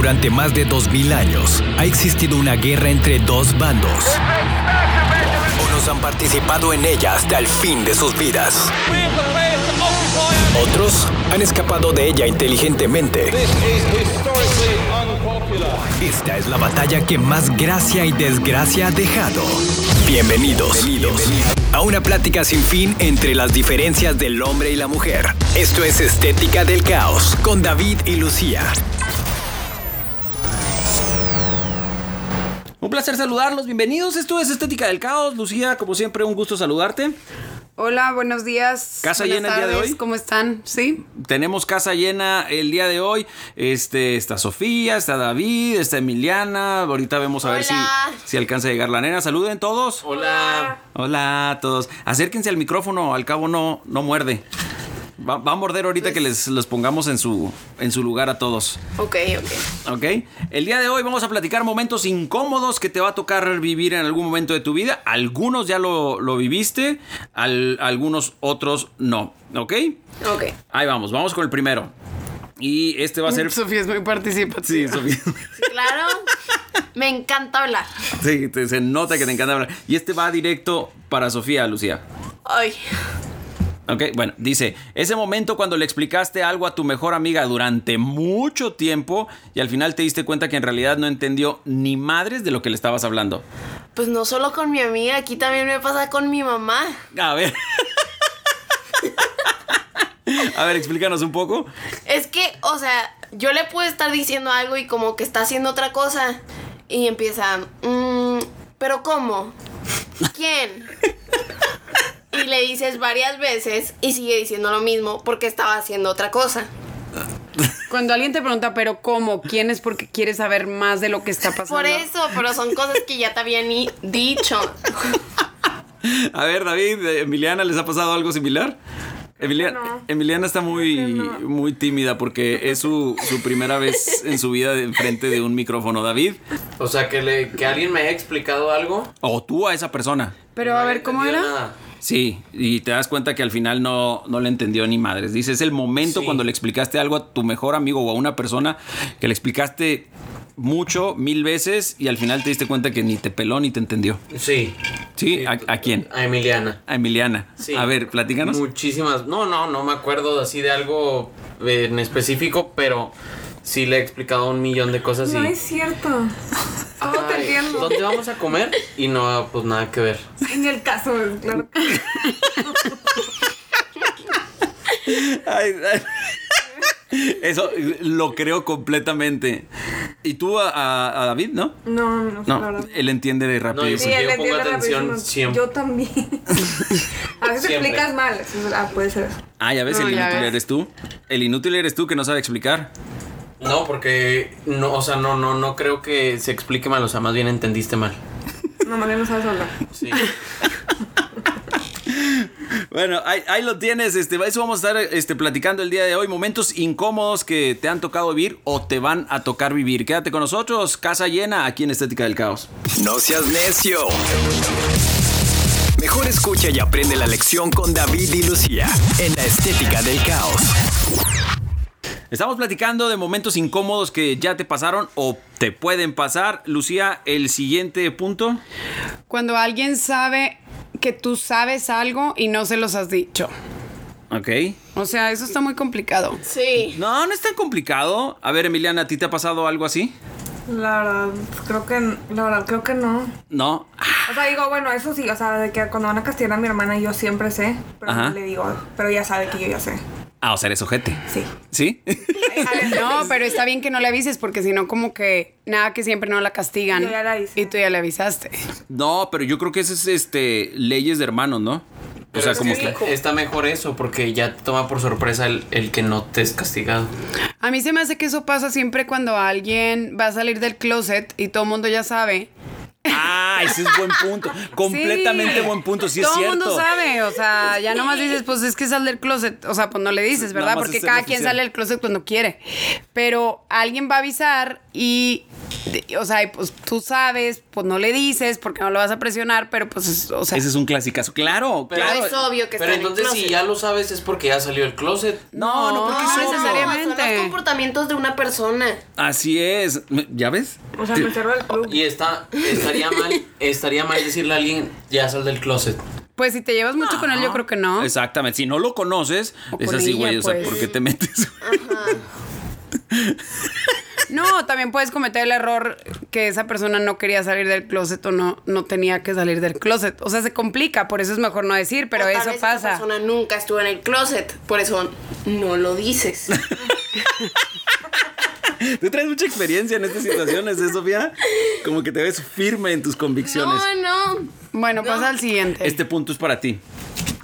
Durante más de 2000 años ha existido una guerra entre dos bandos. Unos han participado en ella hasta el fin de sus vidas. Otros han escapado de ella inteligentemente. Esta es la batalla que más gracia y desgracia ha dejado. Bienvenidos, a una plática sin fin entre las diferencias del hombre y la mujer. Esto es Estética del Caos con David y Lucía. Un placer saludarlos, bienvenidos. Esto es Estética del Caos. Lucía, como siempre, un gusto saludarte. Hola, buenos días. Casa Buenas llena el día de hoy. ¿Cómo están? Sí. Tenemos casa llena el día de hoy. Este, está Sofía, está David, está Emiliana. Ahorita vemos a ver si, si alcanza a llegar la nena. Saluden todos. Hola. Hola a todos. Acérquense al micrófono, al cabo no, no muerde. Va, va a morder ahorita que les los pongamos en su, en su lugar a todos. Ok, ok. ¿Ok? El día de hoy vamos a platicar momentos incómodos que te va a tocar vivir en algún momento de tu vida. Algunos ya lo, lo viviste, al- algunos otros no. ¿Ok? Ok. Ahí vamos, vamos con el primero. Y este va a ser... Sofía es muy participativa. Sí, Sofía. Claro. Me encanta hablar. Sí, te- se nota que te encanta hablar. Y este va directo para Sofía, Lucía. Ay. Ok, bueno, dice, ese momento cuando le explicaste algo a tu mejor amiga durante mucho tiempo y al final te diste cuenta que en realidad no entendió ni madres de lo que le estabas hablando. Pues no solo con mi amiga, aquí también me pasa con mi mamá. A ver. A ver, explícanos un poco. Es que, o sea, yo le puedo estar diciendo algo y como que está haciendo otra cosa. Y empieza, "Mm, ¿pero cómo? ¿Quién? Y le dices varias veces y sigue diciendo lo mismo porque estaba haciendo otra cosa. Cuando alguien te pregunta, pero ¿cómo? ¿Quién es? Porque quiere saber más de lo que está pasando. Por eso, pero son cosas que ya te habían dicho. A ver, David, eh, Emiliana, ¿les ha pasado algo similar? Emiliana, Emiliana está muy, muy tímida porque es su, su primera vez en su vida de frente de un micrófono. David, O sea, que, le, que alguien me haya explicado algo. o tú a esa persona. Pero no a ver, ¿cómo era? nada. Sí, y te das cuenta que al final no, no le entendió ni madres. Dice, es el momento Sí. cuando le explicaste algo a tu mejor amigo o a una persona que le explicaste mucho, mil veces, y al final te diste cuenta que ni te peló ni te entendió. Sí. ¿Sí? ¿A, a quién? A Emiliana. A Emiliana. Sí. A ver, platícanos. Muchísimas. No, no, no me acuerdo así de algo en específico, pero sí le he explicado un millón de cosas No y. es cierto. ¿Cómo ¿Dónde vamos a comer? Y no, pues nada que ver. En el caso, claro. Ay, ay. Eso lo creo completamente. ¿Y tú a, a- a David, no? No, no, No, la verdad. él entiende de rapidísimo. Sí, yo él pongo entiende atención rapidísimo. siempre. Yo también. A veces Siempre. explicas mal. Ah, puede ser. Ah, ya ves, No, el ya inútil ves. eres tú. El inútil eres tú que no sabe explicar. No, porque no, o sea, no, no, no creo que se explique mal, o sea, más bien entendiste mal. No, más bien no sabes hablar. Sí. Bueno, ahí, ahí lo tienes, este, eso vamos a estar este, platicando el día de hoy, momentos incómodos que te han tocado vivir o te van a tocar vivir. Quédate con nosotros, casa llena aquí en Estética del Caos. No seas necio. Mejor escucha y aprende la lección con David y Lucía en la Estética del Caos. Estamos platicando de momentos incómodos que ya te pasaron o te pueden pasar. Lucía, el siguiente punto. Cuando alguien sabe que tú sabes algo y no se los has dicho. Ok. O sea, eso está muy complicado. Sí. No, no es tan complicado. A ver, Emiliana, ¿a ti te ha pasado algo así? La verdad, creo que, la verdad, creo que no. No. O sea, digo, bueno, eso sí, o sea, de que cuando van a castigar a mi hermana yo siempre sé, pero Ajá. no le digo, pero ella sabe que yo ya sé. Ah, o sea, eres ojete. Sí. ¿Sí? No, pero está bien que no le avises porque si no como que nada que siempre no la castigan. Yo ya le avisé. Y tú ya le avisaste. no, pero yo creo que eso es este leyes de hermanos, ¿no? O sea, como que está mejor eso, porque ya te toma por sorpresa el, el que no te es castigado. A mí se me hace que eso pasa siempre cuando alguien va a salir del closet y todo el mundo ya sabe. Ah, ese es buen punto. Completamente Sí. buen punto, sí Todo es el cierto. mundo sabe, o sea, ya nomás dices, pues es que sal del closet, o sea, pues no le dices, ¿verdad? Porque cada quien sale del closet cuando quiere. Pero alguien va a avisar y o sea, y pues tú sabes, pues no le dices porque no lo vas a presionar, pero pues, es- o sea, Ese es un clasicazo. Claro, Pero claro. es obvio que Pero está en el entonces si ya lo sabes es porque ya salió el closet. No, no, porque No, es obvio. necesariamente. Son los comportamientos de una persona. Así es. ¿Ya ves? O sea, me cerró el club. Y está, estaría mal, estaría mal decirle a alguien, ya sal del closet. pues si te llevas mucho con él, yo creo que no. Exactamente. Si no lo conoces, O es con así, güey. O sea, pues. ¿por qué te metes? No, también puedes cometer el error que esa persona no quería salir del closet o no, no tenía que salir del closet. O sea, se complica, por eso es mejor no decir, pero O tal eso vez Esa pasa. persona nunca estuvo en el closet. Por eso no lo dices. Tú traes mucha experiencia en estas situaciones, ¿eh, Sofía? Como que te ves firme en tus convicciones. No, no. Bueno, pasa al siguiente. Este punto es para ti.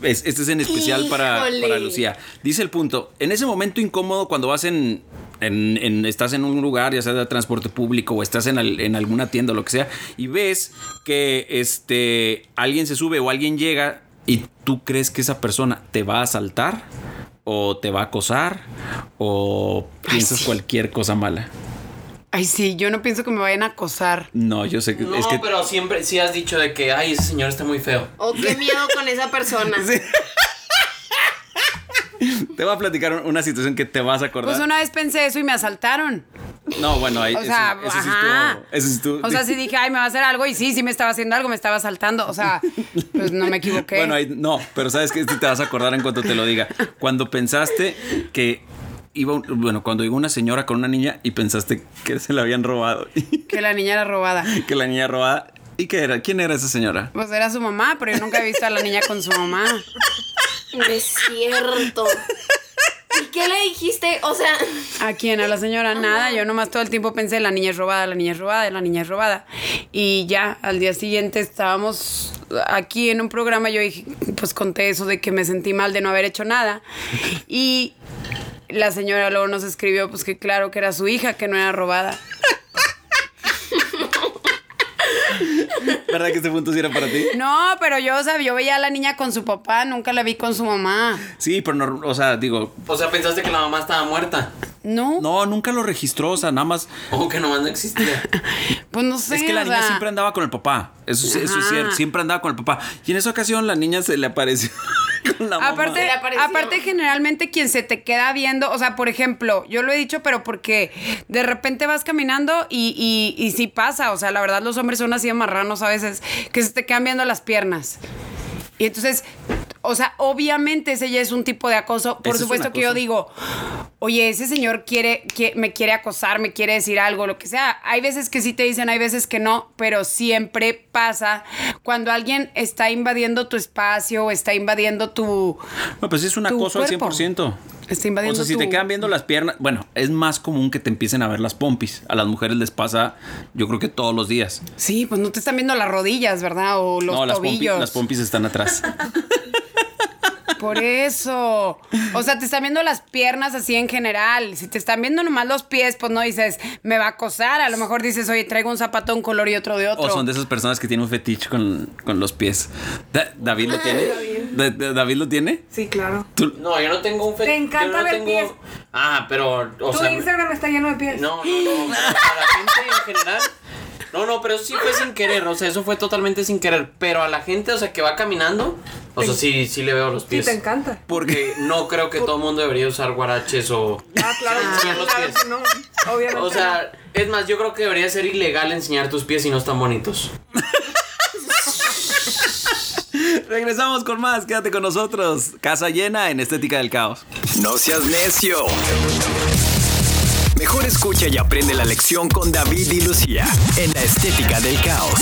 Es- este es en especial para, para Lucía. Dice el punto. En ese momento incómodo cuando vas en, en- en- estás en un lugar, ya sea de transporte público o estás en, al- en alguna tienda o lo que sea, y ves que este alguien se sube o alguien llega y tú crees que esa persona te va a asaltar o te va a acosar o piensas sí. cualquier cosa mala. Ay, sí, yo no pienso que me vayan a acosar. No, yo sé que No, es que pero siempre sí has dicho de que, ay, ese señor está muy feo. O qué miedo con esa persona. te voy a platicar una situación que te vas a acordar. Pues una vez pensé eso y me asaltaron. No, bueno, ahí O sea, eso, eso sí estuvo- eso sí estuvo- O sea, sí dije, ay, me va a hacer algo y sí, sí me estaba haciendo algo, me estaba asaltando. O sea, pues no me equivoqué. Bueno, ahí- no, pero sabes que te vas a acordar en cuanto te lo diga. Cuando pensaste que iba, bueno, cuando llegó una señora con una niña y pensaste que se la habían robado, Que la niña era robada. que la niña robada, ¿y qué era? ¿Quién era esa señora? Pues era su mamá, pero yo nunca he visto a la niña con su mamá. No es cierto. ¿Y qué le dijiste? O sea, ¿A quién? A la señora, nada. Yo nomás todo el tiempo pensé, la niña es robada, la niña es robada, la niña es robada. Y ya, al día siguiente estábamos aquí en un programa, yo dije, pues conté eso de que me sentí mal de no haber hecho nada. Y la señora luego nos escribió, pues que claro que era su hija, que no era robada. ¿Verdad que este punto sí era para ti? No, pero yo, o sea, yo veía a la niña con su papá, nunca la vi con su mamá. Sí, pero no, o sea, digo, O sea, pensaste que la mamá estaba muerta. No, no, nunca lo registró, o sea, nada más. O que nomás no existía. pues no sé. es que la niña sea, siempre andaba con el papá. Eso, sí- eso es cierto, siempre andaba con el papá. Y en esa ocasión la niña se le apareció con la mamá. Aparte, aparte, generalmente quien se te queda viendo, o sea, por ejemplo, yo lo he dicho, pero porque de repente vas caminando y, y, y sí pasa, o sea, la verdad los hombres son así de marranos a veces, que se te quedan viendo las piernas. Y entonces, o sea, obviamente ese ya es un tipo de acoso. Por supuesto que yo digo, oye, ese señor quiere, que me quiere acosar, me quiere decir algo, lo que sea. Hay veces que sí te dicen, hay veces que no, pero siempre pasa cuando alguien está invadiendo tu espacio o está invadiendo tu... No, pues sí es un acoso al cuerpo. 100%. Está O invadiendo sea, si tu- te quedan viendo las piernas, bueno, es más común que te empiecen a ver las pompis. A las mujeres les pasa, yo creo que todos los días. Sí, pues no te están viendo las rodillas, ¿verdad? O los no, las pompis, tobillos. las pompis están atrás. Por eso. O sea, te están viendo las piernas así en general. Si te están viendo nomás los pies, pues no dices, me va a acosar. A lo mejor dices, oye, traigo un zapato de un color y otro de otro. o son de esas personas que tienen un fetiche con, con los pies. Da- ¿David lo tiene? Da- da- ¿David lo tiene? Sí, claro. Tú- No, yo no tengo un fe- Te encanta no ver tengo... pies. Ah, pero, o tu sea... Instagram está lleno de pies. No, no, no. Para la gente en general. No, no, pero sí fue sin querer. O sea, eso fue totalmente sin querer. Pero a la gente, o sea, que va caminando. O sea, sí, sí le veo los Sí, pies. te encanta. Porque no creo que todo el mundo debería usar guaraches o. Ah, claro, enseñar los claro pies. que no. Obviamente. O sea, es más, yo creo que debería ser ilegal enseñar tus pies si no están bonitos. Regresamos con más, quédate con nosotros. Casa llena en Estética del Caos. No seas necio. Mejor escucha y aprende la lección con David y Lucía en la estética del caos.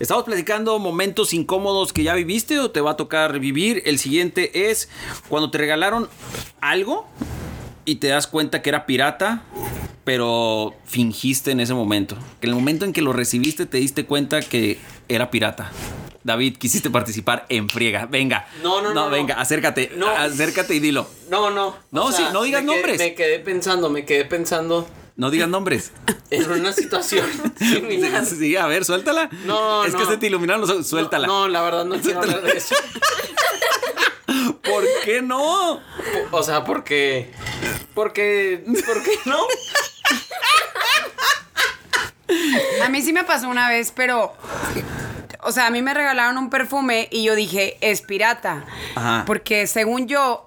Estamos platicando momentos incómodos que ya viviste o te va a tocar vivir. El siguiente es cuando te regalaron algo y te das cuenta que era pirata, pero fingiste en ese momento. En el momento en que lo recibiste te diste cuenta que era pirata. David, quisiste participar en friega. Venga. No, no, no, no. venga, acércate. No. Acércate y dilo. No, no. No, sí, no digas me quedé- nombres. Me quedé pensando, me quedé pensando No digas nombres. en una situación similar. Sí, a ver, suéltala. No, Es que no. se te iluminaron los ojos. Suéltala. No, no, la verdad no quiero hablar de eso. ¿Por qué no? O sea, porque. Porque. ¿Por qué no? A mí sí me pasó una vez, pero. O sea, a mí me regalaron un perfume y yo dije, es pirata. Ajá. Porque según yo,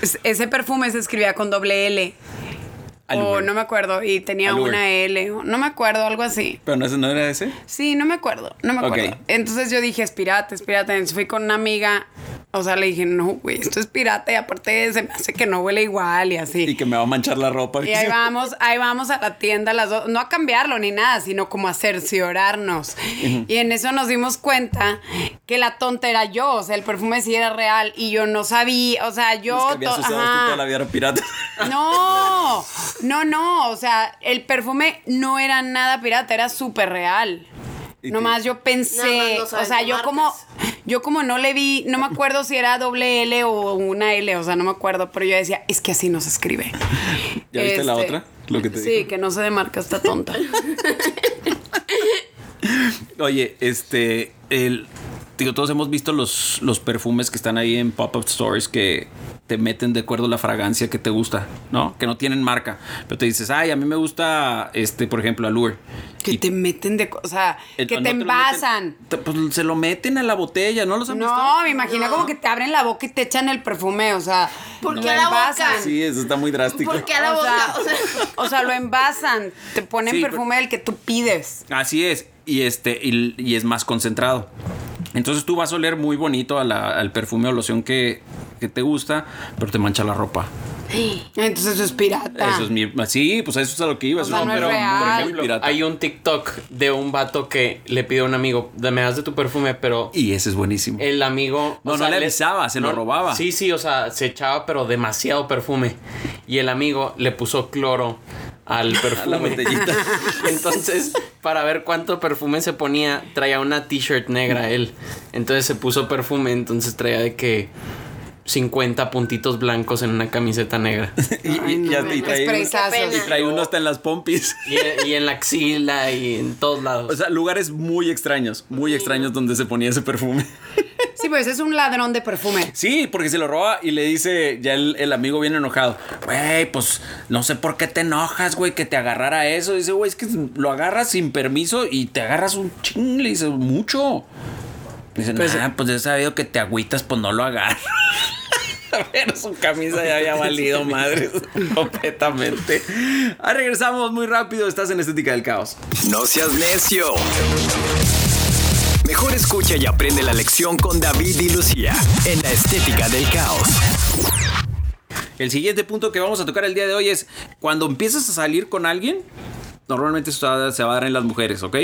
es- ese perfume se escribía con doble L. O no me acuerdo. Y tenía una L. o No me acuerdo, algo así. Pero no, no era ese. Sí, no me acuerdo, no me acuerdo. Entonces yo dije, es pirata, es pirata. Entonces fui con una amiga, o sea, le dije, no, güey, esto es pirata y aparte se me hace que no huele igual y así. Y que me va a manchar la ropa. Y ahí vamos, ahí vamos a la tienda las dos, no a cambiarlo ni nada, sino como a cerciorarnos. Y en eso nos dimos cuenta que la tonta era yo, o sea, el perfume sí era real y yo no sabía, o sea, yo... Los que ajá. tú toda la vida era pirata. No, no, no, o sea, el perfume no era nada pirata, era súper real. Nomás yo pensé, o sea, yo como, marcas. yo como no le vi, no me acuerdo si era doble L o una L, o sea, no me acuerdo, pero yo decía, es que así no se escribe. ¿Ya viste la Este, otra? Lo que te Sí, dijo. que no se de marca esta tonta. Oye, este, el, digo, todos hemos visto los, los perfumes que están ahí en pop-up stores que te meten de acuerdo a la fragancia que te gusta, ¿no? Que no tienen marca. Pero te dices, ay, a mí me gusta, este, por ejemplo, Allure. Que Y te meten de, o sea, el- que no te envasan. meten- te- pues se lo meten a la botella, ¿no los han visto? No, me imagino como que te abren la boca y te echan el perfume, o sea, ¿Por lo qué a la boca? envasan. Sí, eso está muy drástico. ¿Por qué a la O boca? sea, O sea, o sea, lo envasan, te ponen Sí, perfume del que tú pides. Así es, y este, y, y es más concentrado. Entonces tú vas a oler muy bonito a la- al perfume o loción que, que te gusta, pero te mancha la ropa. Entonces eso es pirata. Eso es mi. Sí, pues eso es a lo que iba. Eso es no es pero, real. por ejemplo, pirata. hay un TikTok de un vato que le pide a un amigo, me das de tu perfume, pero Y ese es buenísimo. el amigo... No, no le avisaba, se lo robaba. Sí, sí, o sea, se echaba pero demasiado perfume. Y el amigo le puso cloro al perfume. botellita. Entonces, para ver cuánto perfume se ponía, traía una t-shirt negra él. Entonces se puso perfume, entonces traía de que 50 puntitos blancos en una camiseta negra. y, y- Ay, no, y y trae, y trae uno hasta en las pompis. Y, y en la axila y en todos lados. O sea, lugares muy extraños, muy extraños donde se ponía ese perfume. Sí, pues es un ladrón de perfume. Sí, porque se lo roba y le dice, ya el, el amigo viene enojado. Güey, pues no sé por qué te enojas, güey, que te agarrara eso. Dice, güey, es que lo agarras sin permiso y te agarras un ching, le dice, mucho. Dice, pues, pues he sabido que te agüitas, pues no lo agarras. Pero su camisa ya había valido madre completamente. Ah, regresamos muy rápido. Estás en Estética del Caos. No seas necio. Mejor escucha y aprende la lección con David y Lucía en la estética del caos. El siguiente punto que vamos a tocar el día de hoy es cuando empiezas a salir con alguien, normalmente esto se va a dar en las mujeres, ¿ok?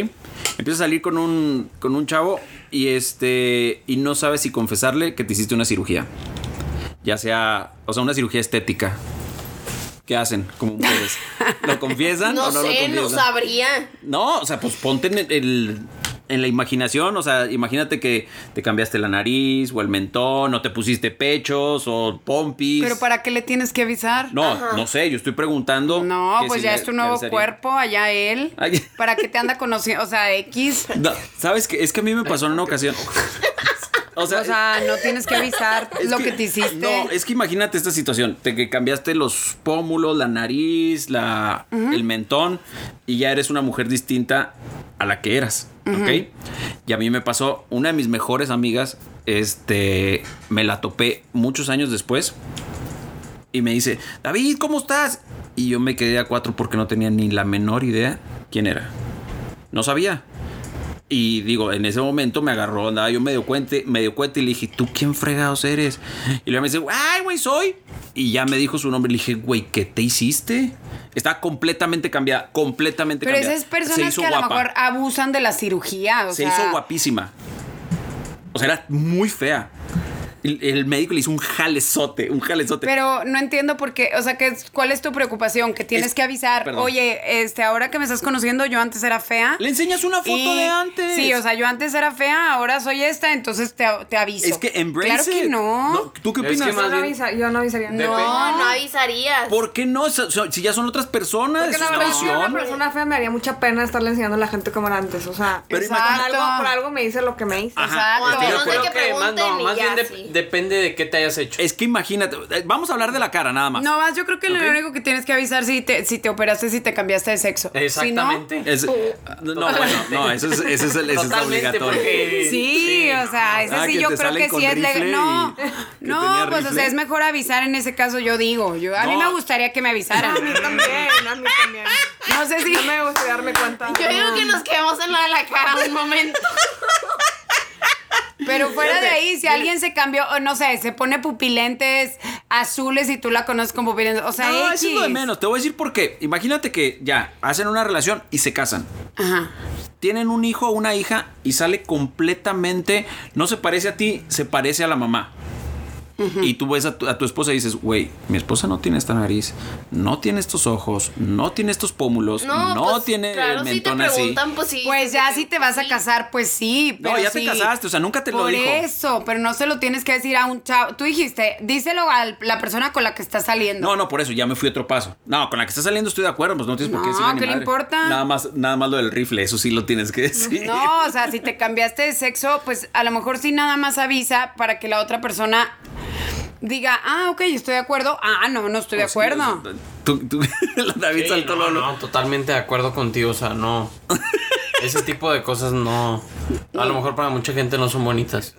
Empiezas a salir con un, con un chavo y este y no sabes si confesarle que te hiciste una cirugía. Ya sea, o sea, una cirugía estética. ¿Qué hacen como mujeres? ¿Lo confiesan no o no lo sé, no confiesan? sabría. No, o sea, pues ponte en, el, en la imaginación. O sea, imagínate que te cambiaste la nariz o el mentón, o te pusiste pechos o pompis. Pero ¿para qué le tienes que avisar? No, no sé, yo estoy preguntando. No, pues si ya le- es tu nuevo cuerpo, allá él. Ay. ¿Para qué te anda conociendo? O sea, X. No, ¿Sabes qué? Es que a mí me pasó en una ocasión. O sea, O sea, no tienes que avisar lo que- que, te hiciste. No, es que imagínate esta situación, de que cambiaste los pómulos, la nariz, la, el mentón y ya eres una mujer distinta a la que eras, ¿ok? Y a mí me pasó, una de mis mejores amigas, este, me la topé muchos años después y me dice, David, ¿cómo estás? Y yo me quedé a cuatro porque no tenía ni la menor idea quién era. No sabía. Y digo, en ese momento me agarró, andaba yo medio cuenta, medio cuenta y le dije, ¿tú quién fregados eres? Y luego me dice, ay, güey, soy. Y ya me dijo su nombre y le dije, güey, ¿qué te hiciste? Está completamente cambiada, completamente Pero cambiada. esas Se personas que a lo guapa. mejor abusan de la cirugía. O Se sea, hizo guapísima. O sea, era muy fea. El, el médico le hizo un jalezote, un jalezote. Pero no entiendo por qué, o sea, que, ¿cuál es tu preocupación? Que tienes Es- que avisar, perdón. oye, este, ahora que me estás conociendo, yo antes era fea. Le enseñas una foto Y- de antes. Sí, o sea, yo antes era fea, ahora soy esta, entonces te, te aviso. es que embrace Claro que no. ¿Tú qué Es opinas? que más Yo no, bien- avisa- yo no avisaría. No. No, no avisarías. ¿Por qué no? Si ya son otras personas. Porque es la una verdad, si era una persona fea me haría mucha pena estarle enseñando a la gente como era antes. O sea, Pero por Exacto. algo, por algo me dice lo que me hice. Ajá, O a estoy de menos de acuerdo. que Creo que más, no, más bien de- sí. Depende de qué te hayas hecho. Es que imagínate, eh, vamos a hablar de la cara nada más. No más, yo creo que lo único que tienes que avisar si te, si te operaste, si te cambiaste de sexo. Exactamente. Es- no, bueno, no, eso es, eso es, el- eso es obligatorio. porque- Sí, o sea, ese Ah, sí yo creo que sí es legal. No, no, pues o sea, es mejor avisar en ese caso, yo digo. Yo, a mí No. me gustaría que me avisaran. A mí también, a mí también. No sé si. No me gustaría darme cuenta. Yo digo que nos quedemos en la de la cara un momento. Pero fuera de ahí, si alguien se cambió, o no sé, se pone pupilentes azules y tú la conoces con pupilentes. O sea, No, X. eso es lo de menos. Te voy a decir por qué. Imagínate que ya hacen una relación y se casan. Ajá. Tienen un hijo o una hija y sale completamente. No se parece a ti, se parece a la mamá. Y tú ves a tu, a tu esposa y dices, güey, mi esposa no tiene esta nariz, no tiene estos ojos, no tiene estos pómulos, no, No, pues, tiene claro, el si te mentón así. preguntan, pues sí. Pues ya si te vas a casar, pues sí. No, pero ya te casaste, o sea, nunca te lo Por dijo. eso, pero no se lo tienes que decir a un chavo. Tú dijiste, díselo a la persona con la que estás saliendo. No, no, por eso ya me fui otro paso. No, con la que estás saliendo estoy de acuerdo, pues no tienes por qué No, decirle ni ¿qué le importa? Nada más, nada más lo del rifle, eso sí lo tienes que decir. No, o sea, si te cambiaste de sexo, pues a lo mejor sí nada más avisa para que la otra persona diga, ah, ok, estoy de acuerdo. Ah, no, no estoy de O sí, acuerdo. tú- tú- David Sí, saltó no, no, totalmente de acuerdo contigo, o sea, no. Ese tipo de cosas no. A lo mejor para mucha gente no son bonitas.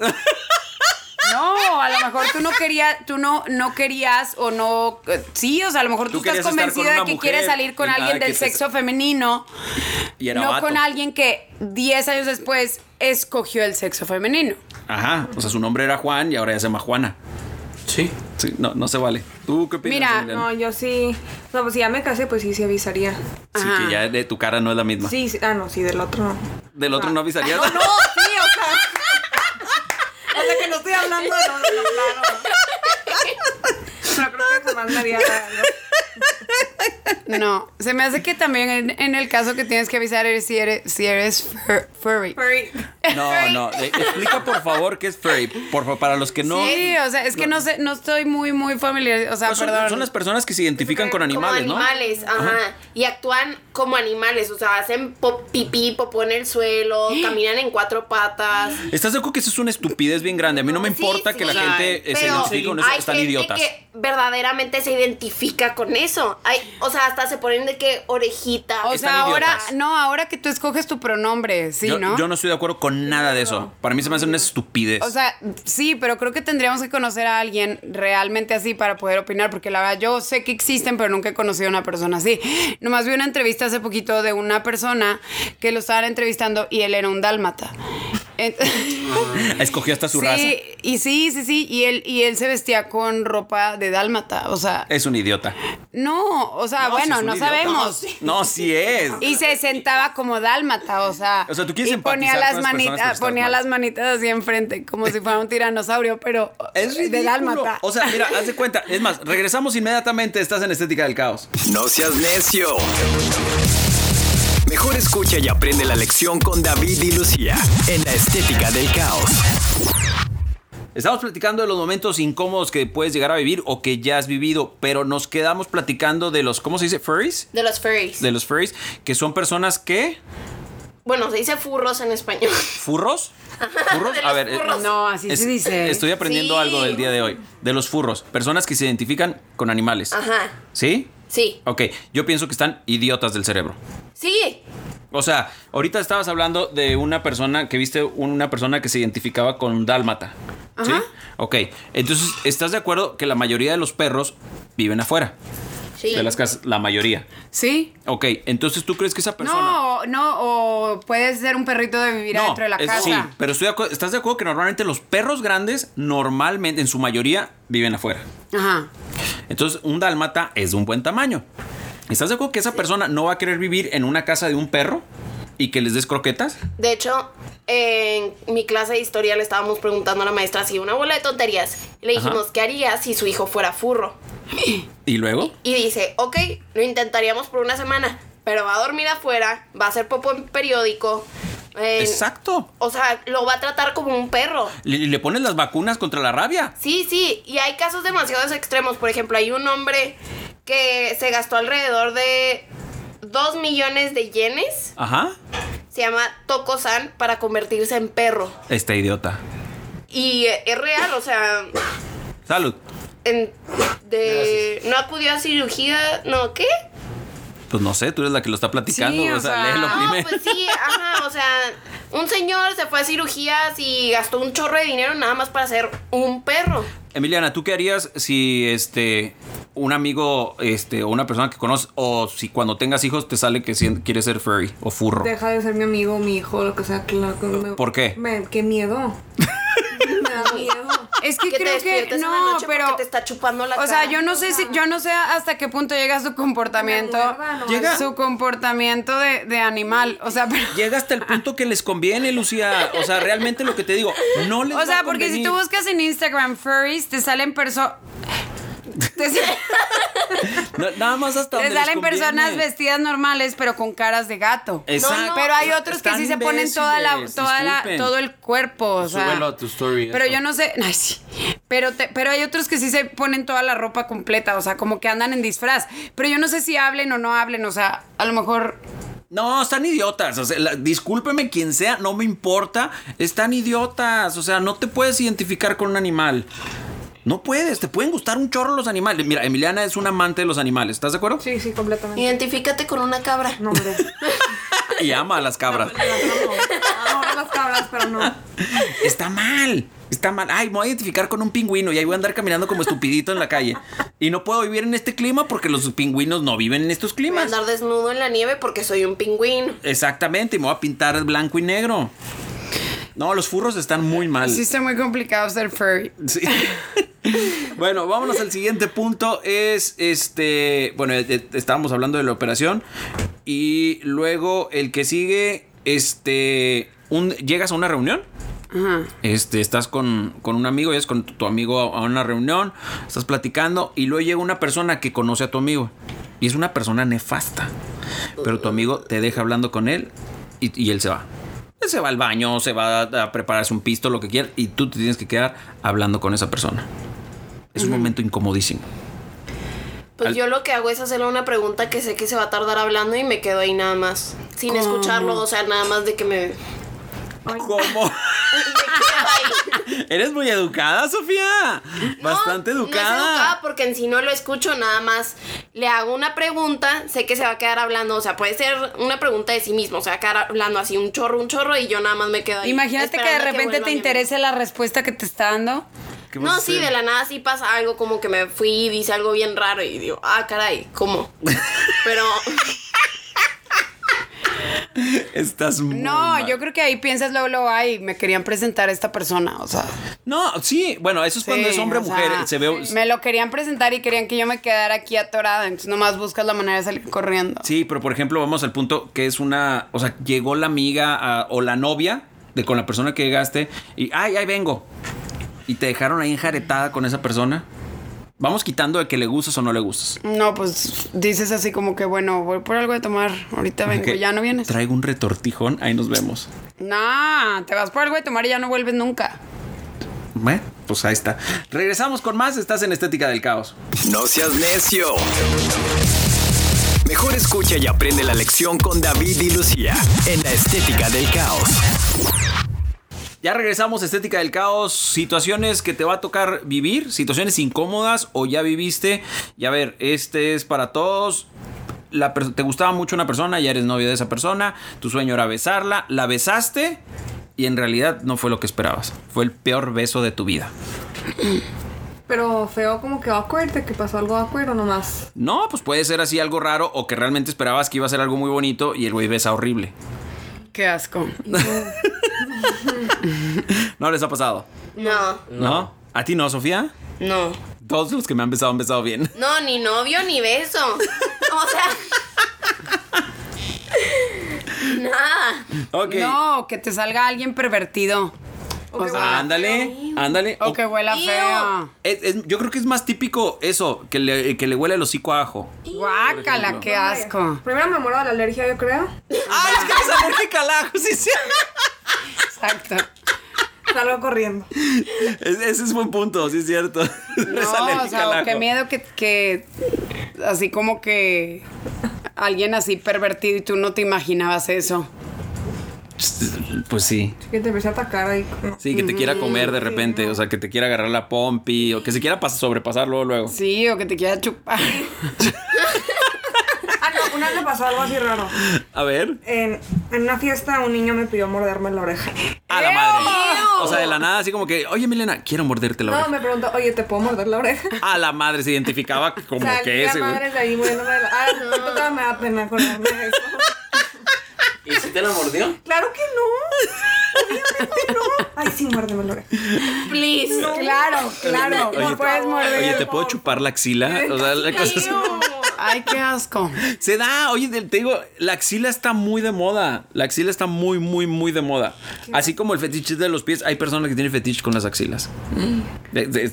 No, a lo mejor tú no querías, tú no, no querías o no. eh, Sí, o sea, a lo mejor tú, Tú estás convencido con de que quieres salir con alguien del sexo femenino, Y era no vato. con alguien que 10 años después escogió el sexo femenino. Ajá, o sea, su nombre era Juan y ahora ya se llama Juana. Sí. Sí, no, no se vale. ¿Tú qué opinas? Mira, Emiliano? No, yo sí. No, pues si ya me casé, pues sí, sí avisaría. Sí, Ajá. que ya de tu cara no es la misma. Sí, sí. Ah, no, sí, del otro no. Del otro no avisarías. No, sí, o sea. o sea que no estoy hablando de lo, de lo claro. Pero creo que jamás me haría. No, se me hace que también en, en el caso que tienes que avisar es si eres, si eres fur- furry. Furry. No, no. eh, Explica por favor qué es furry. Por para los que no. Sí, o sea, es que no sé, no estoy muy, muy familiar, o sea, Pues son, perdón. son las personas que se identifican con animales, como ¿no? animales, ajá. Y actúan como animales, o sea, hacen pop, pipí, popó en el suelo, caminan en cuatro patas. ¿Estás de acuerdo que eso es una estupidez bien grande? A mí no me importa sí. que la gente eh, se Pero identifique con eso. hay Están gente idiotas. que verdaderamente se identifica con eso. Hay, o sea, hasta se ponen de que orejita. O Están sea, ahora, idiotas. no, ahora que tú escoges tu pronombre, sí, yo, ¿no? yo no estoy de acuerdo con nada de eso. Para mí se me hace una estupidez. O sea, sí, pero creo que tendríamos que conocer a alguien realmente así para poder opinar, porque la verdad yo sé que existen, pero nunca he conocido a una persona así. Nomás vi una entrevista hace poquito de una persona que lo estaban entrevistando y él era un dálmata. Ent- Escogió hasta su raza. sí, y sí, sí, sí, y él, y él se vestía con ropa de dálmata, o sea, Es un idiota. no, o sea, No, bueno, no idiota. sabemos. No, sí es. Y se sentaba como dálmata, o sea. O sea, tú quieres y ponía las manitas, ponía mal. las manitas así enfrente, como si fuera un tiranosaurio, pero Es de ridículo. dálmata. O sea, mira, haz de cuenta. Es más, regresamos inmediatamente. Estás en Estética del Caos. No seas necio. Mejor escucha y aprende la lección con David y Lucía en la estética del caos. Estamos platicando de los momentos incómodos que puedes llegar a vivir o que ya has vivido, pero nos quedamos platicando de los, ¿cómo se dice? Furries. De los furries. De los furries, que son personas que... Bueno, se dice furros en español. ¿Furros? ¿Furros? A ver, eh, No, así es- se dice. Estoy aprendiendo Sí. algo del día de hoy. De los furros. Personas que se identifican con animales. Ajá. ¿Sí? Sí. Ok, yo pienso que están idiotas del cerebro. Sí. O sea, ahorita estabas hablando de una persona que viste una persona que se identificaba con un dálmata. ¿Sí? Ok, entonces, ¿estás de acuerdo que la mayoría de los perros viven afuera? Sí. De las casas, la mayoría. Sí. Ok, entonces tú crees que esa persona. No, no, o puede ser un perrito de vivir adentro de la es- casa. Sí, pero estoy de acuerdo- ¿estás de acuerdo que normalmente los perros grandes, normalmente, en su mayoría, viven afuera? Ajá. Entonces, un dálmata es de un buen tamaño. ¿Estás de acuerdo que esa persona no va a querer vivir en una casa de un perro y que les des croquetas? De hecho, en mi clase de historia le estábamos preguntando a la maestra así una bola de tonterías. Y le Ajá. dijimos, ¿qué haría si su hijo fuera furro? ¿Y luego? Y dice, ok, lo intentaríamos por una semana, pero va a dormir afuera, va a hacer popo en periódico. Exacto. O sea, lo va a tratar como un perro. Le, le pones las vacunas contra la rabia. Sí, sí, y hay casos demasiado extremos. Por ejemplo, hay un hombre que se gastó alrededor de 2 millones de yenes. Ajá. Se llama Toko-san para convertirse en perro. Este idiota. Y es real, o sea, Salud. en- de no acudió a cirugía, no, ¿qué? Pues no sé, tú eres la que lo está platicando. Sí, o, o sea, sea, léelo No, primero. pues sí, ajá, o sea, un señor se fue a cirugías y gastó un chorro de dinero nada más para ser un perro. Emiliana, ¿tú qué harías si este un amigo este o una persona que conoces o si cuando tengas hijos te sale que quieres ser furry o furro? Deja de ser mi amigo, mi hijo, lo que sea. Que me- ¿Por qué? Me, qué miedo. me da miedo. Es que, Que te creo que despiertes en la no, noche pero te está chupando la o sea, cara. yo no sé si yo no sé hasta qué punto llega su comportamiento, no Llega- su comportamiento de, de animal, o sea, pero Llega hasta el punto que les conviene, Lucía. O sea, realmente lo que te digo, no les O va sea, a porque si tú buscas en Instagram furries, te salen personas. Te, No, nada más hasta te donde les salen personas vestidas normales, pero con caras de gato. Exacto. No, Pero hay otros que sí se ponen toda la, toda la, todo el cuerpo, o sea. A tu story. Pero eso. yo no sé, ay, sí. Pero, te- pero hay otros que sí se ponen toda la ropa completa, o sea, como que andan en disfraz. Pero yo no sé si hablen o no hablen, o sea, a lo mejor. No, están idiotas. O sea, la- discúlpeme quien sea, no me importa. Están idiotas. O sea, no te puedes identificar con un animal. No puedes, te pueden gustar un chorro los animales. Mira, Emiliana es un amante de los animales, ¿estás de acuerdo? Sí, sí, completamente. Identifícate con una cabra. No, hombre. Y ama a las cabras. No, las cabras, pero no. Está mal. Está mal. Ay, me voy a identificar con un pingüino y ahí voy a andar caminando como estupidito en la calle. Y no puedo vivir en este clima porque los pingüinos no viven en estos Voy a climas. andar desnudo en la nieve porque soy un pingüino. Exactamente, y me voy a pintar blanco y negro. No, los furros están muy mal. Sí está muy complicado ser furry. Sí. bueno, vámonos al siguiente punto. Es este. Bueno, eh, eh, estábamos hablando de la operación. Y luego el que sigue. Este. Un, llegas a una reunión. Ajá. Este, estás con, con un amigo, llegas con tu, tu amigo a, a una reunión, estás platicando y luego llega una persona que conoce a tu amigo y es una persona nefasta. Pero tu amigo te deja hablando con él y, y él se va. Él se va al baño, se va a, a prepararse un pisto, lo que quiera, y tú te tienes que quedar hablando con esa persona. Es un momento incomodísimo. Pues Al- yo lo que hago es hacerle una pregunta que sé que se va a tardar hablando y me quedo ahí nada más. Sin ¿Cómo? escucharlo, o sea, nada más de que me. ¿Cómo? me quedo ahí. Eres muy educada, Sofía. Bastante No, No es educada. educada porque en sí no lo escucho, nada más le hago una pregunta, sé que se va a quedar hablando, o sea, puede ser una pregunta de sí mismo, o sea, quedar hablando así un chorro, un chorro y yo nada más me quedo ahí. Imagínate que de repente te interese la respuesta que te está dando. ¿Qué vas a No, sí, de la nada sí pasa algo como que me fui y dice algo bien raro y digo, ah, caray, ¿cómo? Pero Estás muy No, mal. yo creo que ahí piensas luego, luego, ay, me querían presentar a esta persona, o sea. No, sí, bueno, eso es cuando sí, es hombre o o mujer. sea, se ve. Me lo querían presentar y querían que yo me quedara aquí atorada, entonces nomás buscas la manera de salir corriendo. Sí, pero por ejemplo, vamos al punto que es una. O sea, llegó la amiga a- o la novia de con la persona que llegaste y. ¡Ay, ahí vengo! Y te dejaron ahí enjaretada con esa persona. Vamos quitando de que le gustas o no le gustas. No, pues dices así como que, bueno, voy por algo de tomar, ahorita vengo, Que ya no vienes. Traigo un retortijón, ahí nos vemos. No, te vas por algo de tomar y ya no vuelves nunca. Bueno, pues ahí está. Regresamos con más. Estás en Estética del Caos. No seas necio. Mejor escucha y aprende la lección con David y Lucía en la estética del caos. Ya regresamos a Estética del Caos. Situaciones que te va a tocar vivir, situaciones incómodas o ya viviste. Y a ver, este es para todos. La te gustaba mucho una persona, ya eres novio de esa persona. Tu sueño era besarla. La besaste y en realidad no fue lo que esperabas. Fue el peor beso de tu vida. Pero feo como que awkward, de que pasó algo awkward o nomás. No, pues puede ser así algo raro o que realmente esperabas que iba a ser algo muy bonito y el güey besa horrible. Qué asco. ¿No les ha pasado? no, ¿No? ¿A ti no, Sofía? no. Todos los que me han besado han besado bien. No, ni novio ni beso. O sea. Nada. Ok. No, que te salga alguien pervertido. O sea, Ándale, ándale. o que huela feo. Es- es- yo creo que es más típico eso, que le, que le huele el hocico a ajo. Guácala, qué asco. Primero me muero de la alergia, yo creo. ¡Ah, es que eres alérgica al ajo! Sí, sí. Exacto. Salgo corriendo. Es- ese es buen punto, sí es cierto. No, o alérgica sea, al o ajo. qué miedo que, que así como que alguien así pervertido y tú no te imaginabas eso. Pues sí. Que te empiece a atacar ahí. no. Sí, que te quiera comer de repente, o sea, que te quiera agarrar la pompi, o que se quiera pas- sobrepasar luego, luego. Sí, o que te quiera chupar. Ah, no, una vez me pasó algo así raro. A ver. En, en una fiesta un niño me pidió morderme la oreja. A la madre. O sea, de la nada, así como que, oye, Milena, quiero morderte la No, oreja. me preguntó, oye, ¿te puedo morder la oreja? A la madre se identificaba como o sea, que la ese, güey. madre de ahí la... Ah, no, me da pena acordarme de eso. ¿Y si te la mordió? Claro que no. Obviamente no. Ay, sí, muérdeme la oreja. Please. Claro, claro. Oye, no puedes morder. Oye, ¿te puedo chupar la axila? O sea, la cosa es- Ay, qué asco. Se da, oye, te digo, la axila está muy de moda. La axila está muy, muy, muy de moda. Así como el fetiche de los pies, hay personas que tienen fetiche con las axilas.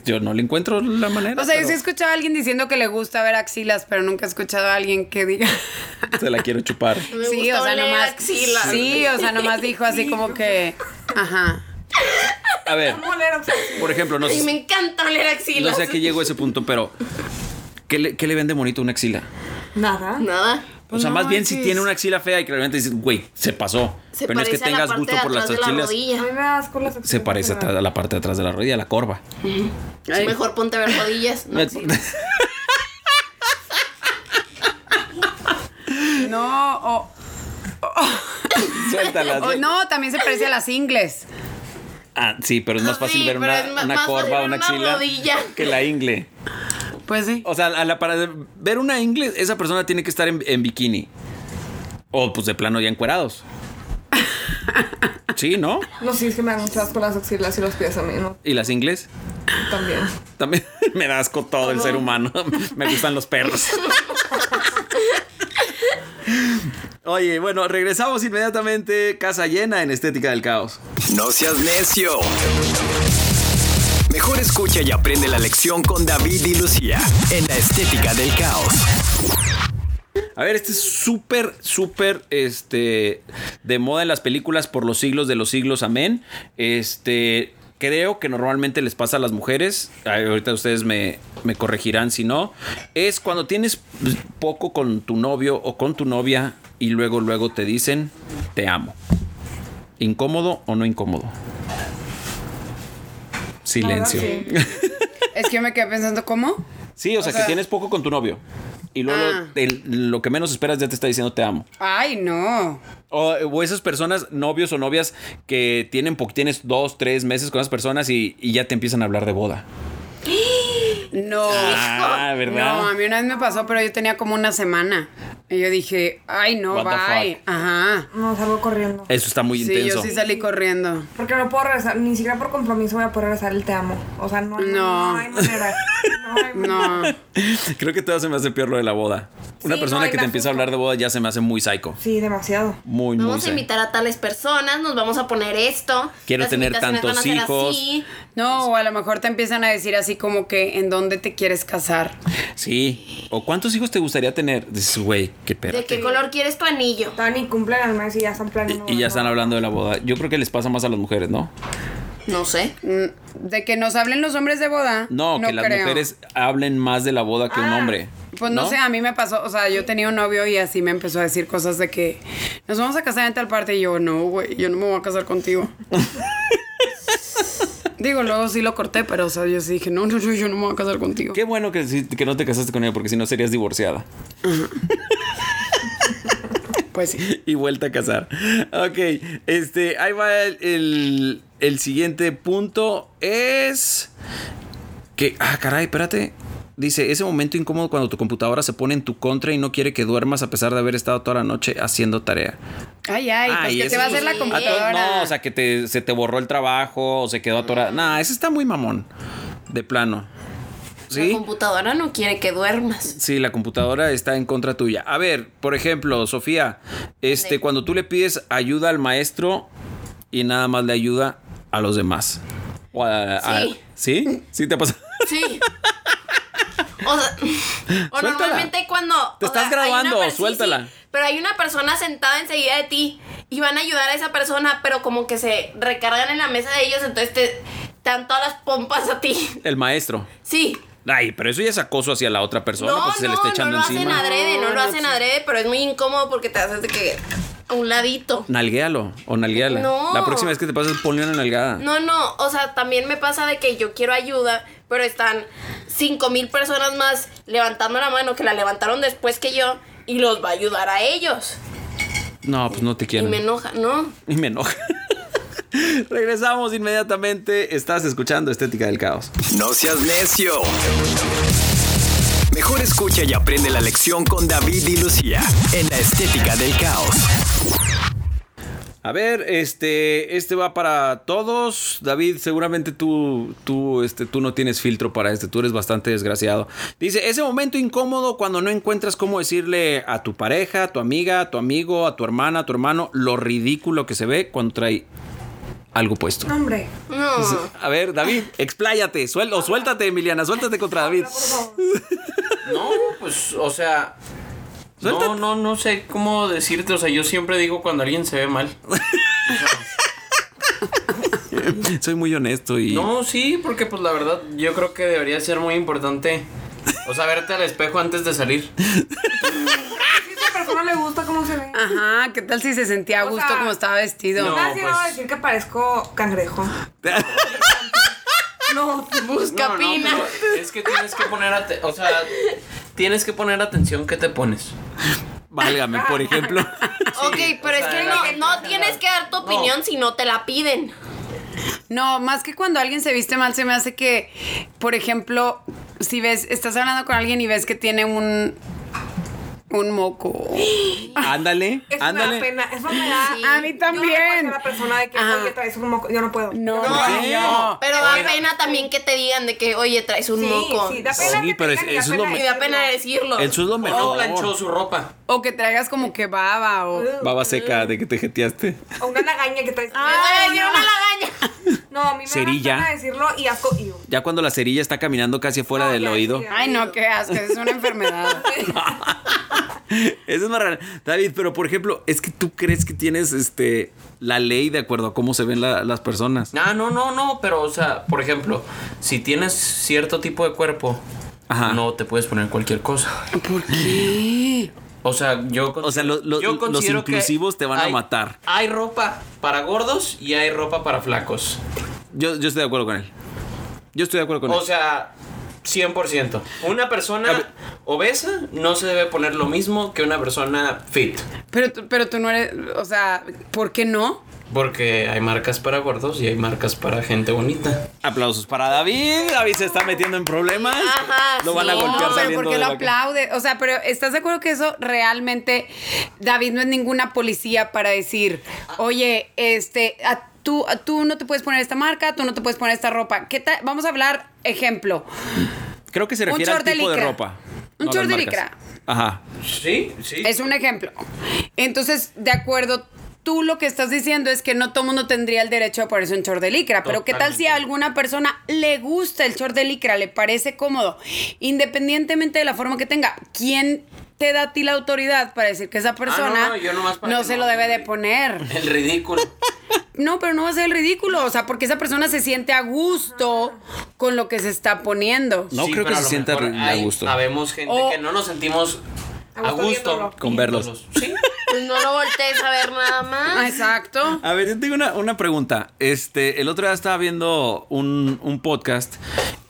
Yo no le encuentro la manera. O sea, yo sí he escuchado a alguien diciendo que le gusta ver axilas, pero nunca he escuchado a alguien que diga. Se la quiero chupar. Me sí, gusta o sea, nomás. axila. Sí, o sea, nomás dijo así como que. Ajá. A ver, por ejemplo, no, Y me sé- encanta oler axila. no sé a qué llegó ese punto, pero ¿qué le, qué le vende bonito una axila? Nada. Nada. O sea, no más bien si tiene una axila fea y que realmente dices, güey, se pasó. Se pero no es que parece a la tengas parte gusto de por las atrás de la axilas. Se parece a la parte de atrás de la rodilla, la corva. Ay. Mejor ponte a ver rodillas. No. No, o. Suéltala. o no, también se parece a las ingles. Ah, sí, pero es más fácil Sí, ver una, más una corva, una axila rodilla. que la ingle. Pues sí. O sea, a la, para ver una ingle, esa persona tiene que estar en, en bikini. O pues de plano ya encuerados. Sí, ¿no? No, sí, es que me dan mucho asco las axilas y los pies a mí, ¿no? ¿Y las ingles? También. También me da asco todo el ser humano. Me gustan los perros. Oye, bueno, regresamos inmediatamente. Casa llena en Estética del Caos. No seas necio. Mejor escucha y aprende la lección con David y Lucía en la estética del caos. A ver, este es súper, súper, este, de moda en las películas por los siglos de los siglos, amén. Este, creo que normalmente les pasa a las mujeres, ahorita ustedes me, me corregirán si no, es cuando tienes poco con tu novio o con tu novia y luego, luego te dicen, te amo. ¿Incómodo o no incómodo? Silencio. sí. Es que yo me quedé pensando, ¿cómo? Sí, o sea, O sea- que tienes poco con tu novio. Y luego Ah. el- lo que menos esperas ya te está diciendo te amo. Ay, no. O, o esas personas, novios o novias, que tienen tienes dos, tres meses con esas personas y, y ya te empiezan a hablar de boda. No. Ah, ¿verdad? No, a mí una vez me pasó, pero yo tenía como una semana. Y yo dije, ay, no, What bye. Ajá. No, salgo corriendo. Eso está muy Sí, intenso. yo sí salí corriendo. Porque no puedo regresar, ni siquiera por compromiso voy a poder regresar el te amo. O sea, no, hay- No. no hay manera. No hay manera. No. Creo que todo se me hace peor lo de la boda. Una Sí, persona no, que te empieza a hablar de boda ya se me hace muy psycho. Sí, demasiado. Muy, muy Vamos a invitar a tales personas, nos vamos a poner esto. Quiero las tener tantos hijos. así. No, o a lo mejor te empiezan a decir así como que en dónde te quieres casar. Sí. ¿O cuántos hijos te gustaría tener? Dices, güey, qué ¿De perro. qué color quieres tu anillo? Todavía ni cumplen al mes y ya están planeando. Y ya están hablando de la boda. Yo creo que les pasa más a las mujeres, ¿no? No sé. Mm, De que nos hablen los hombres de boda. No, que las creo. mujeres hablen más de la boda que un Ah, hombre. Pues no, sé, a mí me pasó, o sea, yo tenía un novio y así me empezó a decir cosas de que nos vamos a casar en tal parte y yo, no, güey, yo no me voy a casar contigo. Digo, luego sí lo corté, pero o sea, yo sí dije, no, no, no, yo no me voy a casar contigo. Qué bueno que, que no te casaste con ella porque si no serías divorciada. Pues sí. y vuelta a casar. Ok, este, ahí va el, el- el siguiente punto. Es que, ah, caray, espérate. Dice, ese momento incómodo cuando tu computadora se pone en tu contra y no quiere que duermas a pesar de haber estado toda la noche haciendo tarea. Ay, ay, pues que te va a hacer la computadora. No, o sea, que te, se te borró el trabajo o se quedó atorada. Nah, ese está muy mamón. De plano. La computadora no quiere que duermas. Sí, la computadora está en contra tuya. A ver, por ejemplo, Sofía, este, cuando tú le pides ayuda al maestro y nada más le ayuda a los demás. O a- a- Sí. ¿Sí? ¿Sí te pasa? Sí. O sea, o normalmente cuando. Te o estás sea, grabando, suéltala. sí, pero hay una persona sentada enseguida de ti y van a ayudar a esa persona, pero como que se recargan en la mesa de ellos, entonces te dan todas las pompas a ti. El maestro. Sí. Ay, pero eso ya es acoso hacia la otra persona No, porque se no, le está no echando lo hacen encima. adrede, no, No, lo no, hacen adrede, pero es muy incómodo porque te haces de que. A un ladito. Nalguéalo o nalguéala. No. La próxima vez que te pases, ponle una nalgada. No, no, o sea, también me pasa de que yo quiero ayuda, pero están cinco mil personas más levantando la mano que la levantaron después que yo y los va a ayudar a ellos. No, pues no te Y quiero. me enoja, ¿no? Y me enoja. Regresamos inmediatamente. Estás escuchando Estética del Caos. No seas necio. Mejor escucha y aprende la lección con David y Lucía en la estética del caos. A ver, este, este va para todos. David, seguramente tú, tú, este, tú no tienes filtro para este. Tú eres bastante desgraciado. Dice, ese momento incómodo cuando no encuentras cómo decirle a tu pareja, a tu amiga, a tu amigo, a tu hermana, a tu hermano, lo ridículo que se ve cuando trae algo puesto. No, hombre. No. A ver, David, expláyate. Suel o suéltate, Emiliana, suéltate contra David. No, pues, o sea. Suéltate. No, no, no sé cómo decirte. O sea, yo siempre digo cuando alguien se ve mal. Soy muy honesto y. No, sí, porque pues la verdad, yo creo que debería ser muy importante. O sea, verte al espejo antes de salir. Si a esa persona le gusta cómo se ve. Ajá, ¿qué tal si se sentía a gusto sea, como estaba vestido? No. Casi pues- a decir que parezco cangrejo. No, Busca No, es que tienes que poner o sea, tienes que poner atención qué te pones. Válgame, por ejemplo. ok, pero es sea, que no, no en tienes que dar tu opinión si no te la piden. No, más que cuando alguien se viste mal, se me hace que, por ejemplo, si ves, estás hablando con alguien y ves que tiene un, un moco. Ándale, eso me da ándale. pena. Eso me da. Sí. A mí Yo no puedo también. la persona de que, Ajá. oye, traes un moco. Yo no puedo. No, No, pero da pena también que te digan de que, oye, traes un Sí, moco. sí, da pena Sí, que pero es- eso es lo pena me- Y da pena decirlo. Eso es lo O mejor. planchó su ropa. O que traigas como que baba o... Baba seca de que te jeteaste. O una lagaña que traes. Ay, yo una lagaña. No, a mí me Cerilla. da pena decirlo y asco. y yo, Ya cuando la cerilla está caminando casi afuera No, del oído. Ay, no, qué asco, es una enfermedad. Eso es más raro. David, pero por ejemplo, es que tú crees que tienes este la ley de acuerdo a cómo se ven la- las personas. Ah, no, no, no, pero o sea, por ejemplo, si tienes cierto tipo de cuerpo, Ajá. no te puedes poner cualquier cosa. ¿Por qué? O sea, yo O sea, lo- lo- yo los que inclusivos te van a matar. Hay ropa para gordos y hay ropa para flacos. Yo, yo estoy de acuerdo con él. Yo estoy de acuerdo con O él. sea, 100%. Una persona ver. obesa no se debe poner lo mismo que una persona fit. Pero, tú- pero tú no eres, o sea, ¿por qué no? Porque hay marcas para gordos y hay marcas para gente bonita. Aplausos para David. David se está metiendo en problemas. Ajá, lo van a sí. golpear No, pero saliendo porque de lo la ca- aplaude. O sea, pero ¿estás de acuerdo que eso realmente, David no es ninguna policía para decir, oye, este, a tú, tú no te puedes poner esta marca, tú no te puedes poner esta ropa? ¿Qué tal? Vamos a hablar, ejemplo, Creo que se refiere al de tipo de ropa. Un no short de licra. Ajá. Sí, sí. es un ejemplo. Entonces, de acuerdo. Tú lo que estás diciendo es que no todo mundo tendría el derecho a ponerse un short de licra, pero ¿qué tal si a alguna persona le gusta el short de licra, le parece cómodo, independientemente de la forma que tenga? ¿Quién te da a ti la autoridad para decir que esa persona no, yo nomás para no que se no- lo debe de poner? El ridículo. No, pero no va a ser el ridículo, o sea, porque esa persona se siente a gusto con lo que se está poniendo. No Sí, creo que se sienta a gusto. Habemos gente O- que no nos sentimos A gusto viéndolo. Con verlos. Sí. Pues no lo voltees a ver nada Ah, más. Exacto. A ver, yo tengo una, una pregunta. Este, el otro día estaba viendo un, un podcast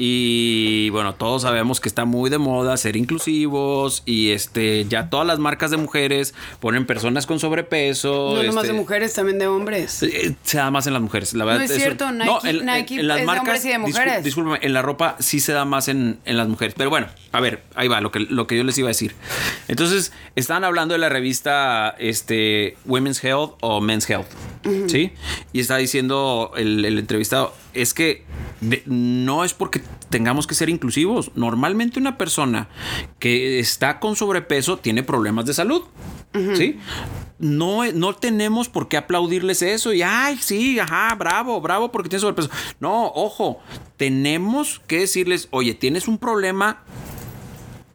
y bueno, todos sabemos que está muy de moda ser inclusivos y este, ya todas las marcas de mujeres ponen personas con sobrepeso. No nomás este, de mujeres, también de hombres. eh, Se da más en las mujeres, la verdad. No es eso- cierto, Nike- Nike es de hombres y de mujeres. discúlpame, en la ropa sí se da más en, en las mujeres. Pero bueno, a ver, ahí va lo que, lo que yo les iba a decir. Entonces, estaban hablando de la revista este, Women's Health o Men's Health. ¿Sí? Y está diciendo el, el entrevistado, es que de- no es porque tengamos que ser inclusivos. Normalmente una persona que está con sobrepeso tiene problemas de salud. ¿Sí? No, no tenemos por qué aplaudirles eso y, ay, sí, ajá, bravo, bravo porque tienes sobrepeso. No, ojo, tenemos que decirles, oye, tienes un problema,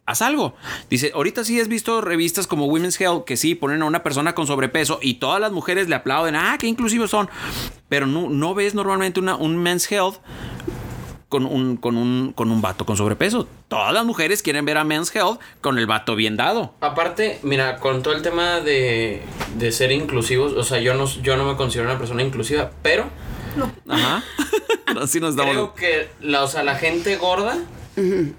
haz algo. Dice, ahorita sí has visto revistas como Women's Health que sí ponen a una persona con sobrepeso y todas las mujeres le aplauden, ah, qué inclusivos son. Pero no, no ves normalmente una, un Men's Health con un, con un, con un vato con sobrepeso. Todas las mujeres quieren ver a Men's Health con el vato bien dado. Aparte, mira, con todo el tema de, de ser inclusivos, o sea, yo no, yo no me considero una persona inclusiva, pero Ajá. Así nos damos. creo que la, o sea, la gente gorda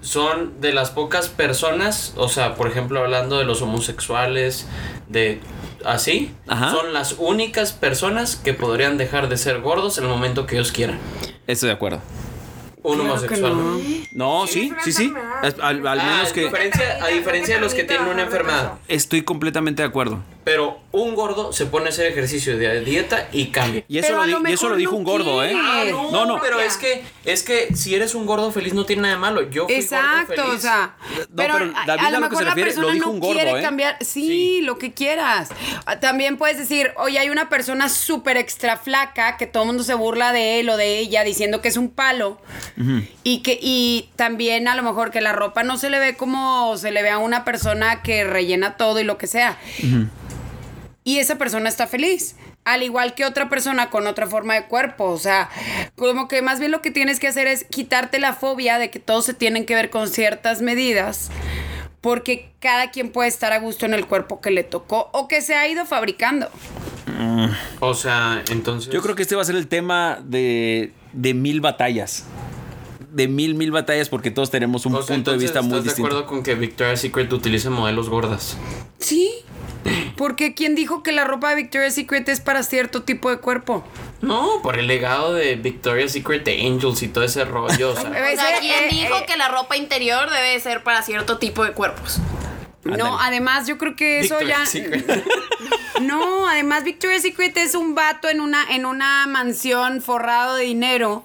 son de las pocas personas, o sea, por ejemplo, hablando de los homosexuales, de así, Ajá. son las únicas personas que podrían dejar de ser gordos en el momento que ellos quieran. Estoy de acuerdo. Un Claro homosexual. no. No, sí, sí, sí. Al, al Ah, menos a que diferencia, a diferencia de los que tienen una enfermedad. estoy completamente de acuerdo. Pero un gordo se pone a hacer ejercicio de dieta y cambia. Y eso, lo, di- y eso lo dijo no un gordo, ¿eh? quiere. No, no. pero es que es que si eres un gordo feliz no tiene nada de malo. Yo fui Exacto, gordo o feliz. sea, pero, pero a- David a, a lo lo que mejor se la refiere, persona lo dijo no un gordo, quiere ¿eh? cambiar, sí, lo que quieras. Ah, También puedes decir, oye, hay una persona súper extra flaca que todo el mundo se burla de él o de ella diciendo que es un palo y que y también a lo mejor que la ropa no se le ve como se le ve a una persona que rellena todo y lo que sea. Y esa persona está feliz. Al igual que otra persona con otra forma de cuerpo. O sea, como que más bien lo que tienes que hacer es quitarte la fobia de que todos se tienen que ver con ciertas medidas. Porque cada quien puede estar a gusto en el cuerpo que le tocó o que se ha ido fabricando. O sea, entonces Yo creo que este va a ser el tema de, de mil batallas. De mil, mil batallas porque todos tenemos un o sea, punto de vista muy ¿estás de distinto. acuerdo con que Victoria's Secret utilice modelos gordas? Sí. Porque ¿quién dijo que la ropa de Victoria's Secret es para cierto tipo de cuerpo? No, por el legado de Victoria's Secret de Angels y todo ese rollo. O sea, O sea, Ese, ¿quién eh, dijo eh, que la ropa interior debe ser para cierto tipo de cuerpos? No, además yo creo que eso ya... Victoria's Secret. No, además Victoria's Secret es un vato en una, en una mansión forrado de dinero.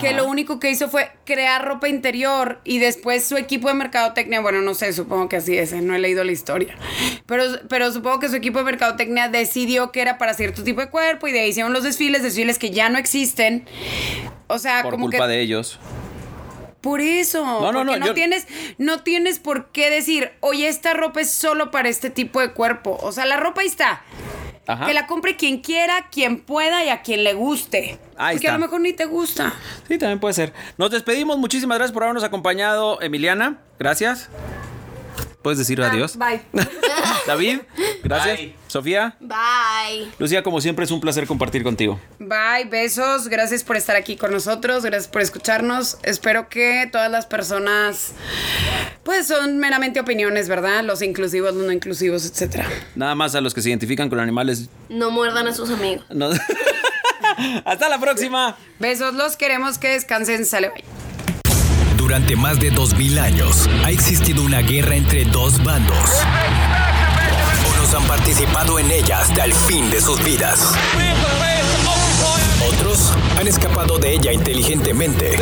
Que lo único que hizo fue crear ropa interior y después su equipo de mercadotecnia, bueno, no sé, supongo que así es, ¿eh? no he leído la historia. Pero, pero supongo que su equipo de mercadotecnia decidió que era para cierto tipo de cuerpo y de ahí hicieron los desfiles, desfiles que ya no existen. O sea, Por como culpa que de ellos. por eso. No, no, porque no, yo- tienes, no tienes por qué decir, oye, esta ropa es solo para este tipo de cuerpo. O sea, la ropa ahí está. Ajá. Que la compre quien quiera, quien pueda y a quien le guste. Ahí porque está. a lo mejor ni te gusta. Sí, también puede ser. Nos despedimos. Muchísimas gracias por habernos acompañado, Emiliana. Gracias. Puedes decir adiós. Bye. David, gracias. Bye. Sofía, Bye. Lucía, como siempre es un placer compartir contigo. Bye, besos. Gracias por estar aquí con nosotros. Gracias por escucharnos. Espero que todas las personas, pues son meramente opiniones, ¿verdad? Los inclusivos, los no inclusivos, etcétera. Nada más a los que se identifican con animales. No muerdan a sus amigos. no- Hasta la próxima. Besos, los queremos que descansen. Sale, bye. Durante más de 2000 años ha existido una guerra entre dos bandos. Han participado en ella hasta el fin de sus vidas. Otros han escapado de ella inteligentemente.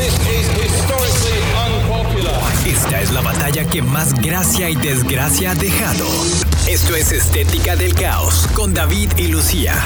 Esta es la batalla que más gracia y desgracia ha dejado. Esto es Estética del Caos con David y Lucía.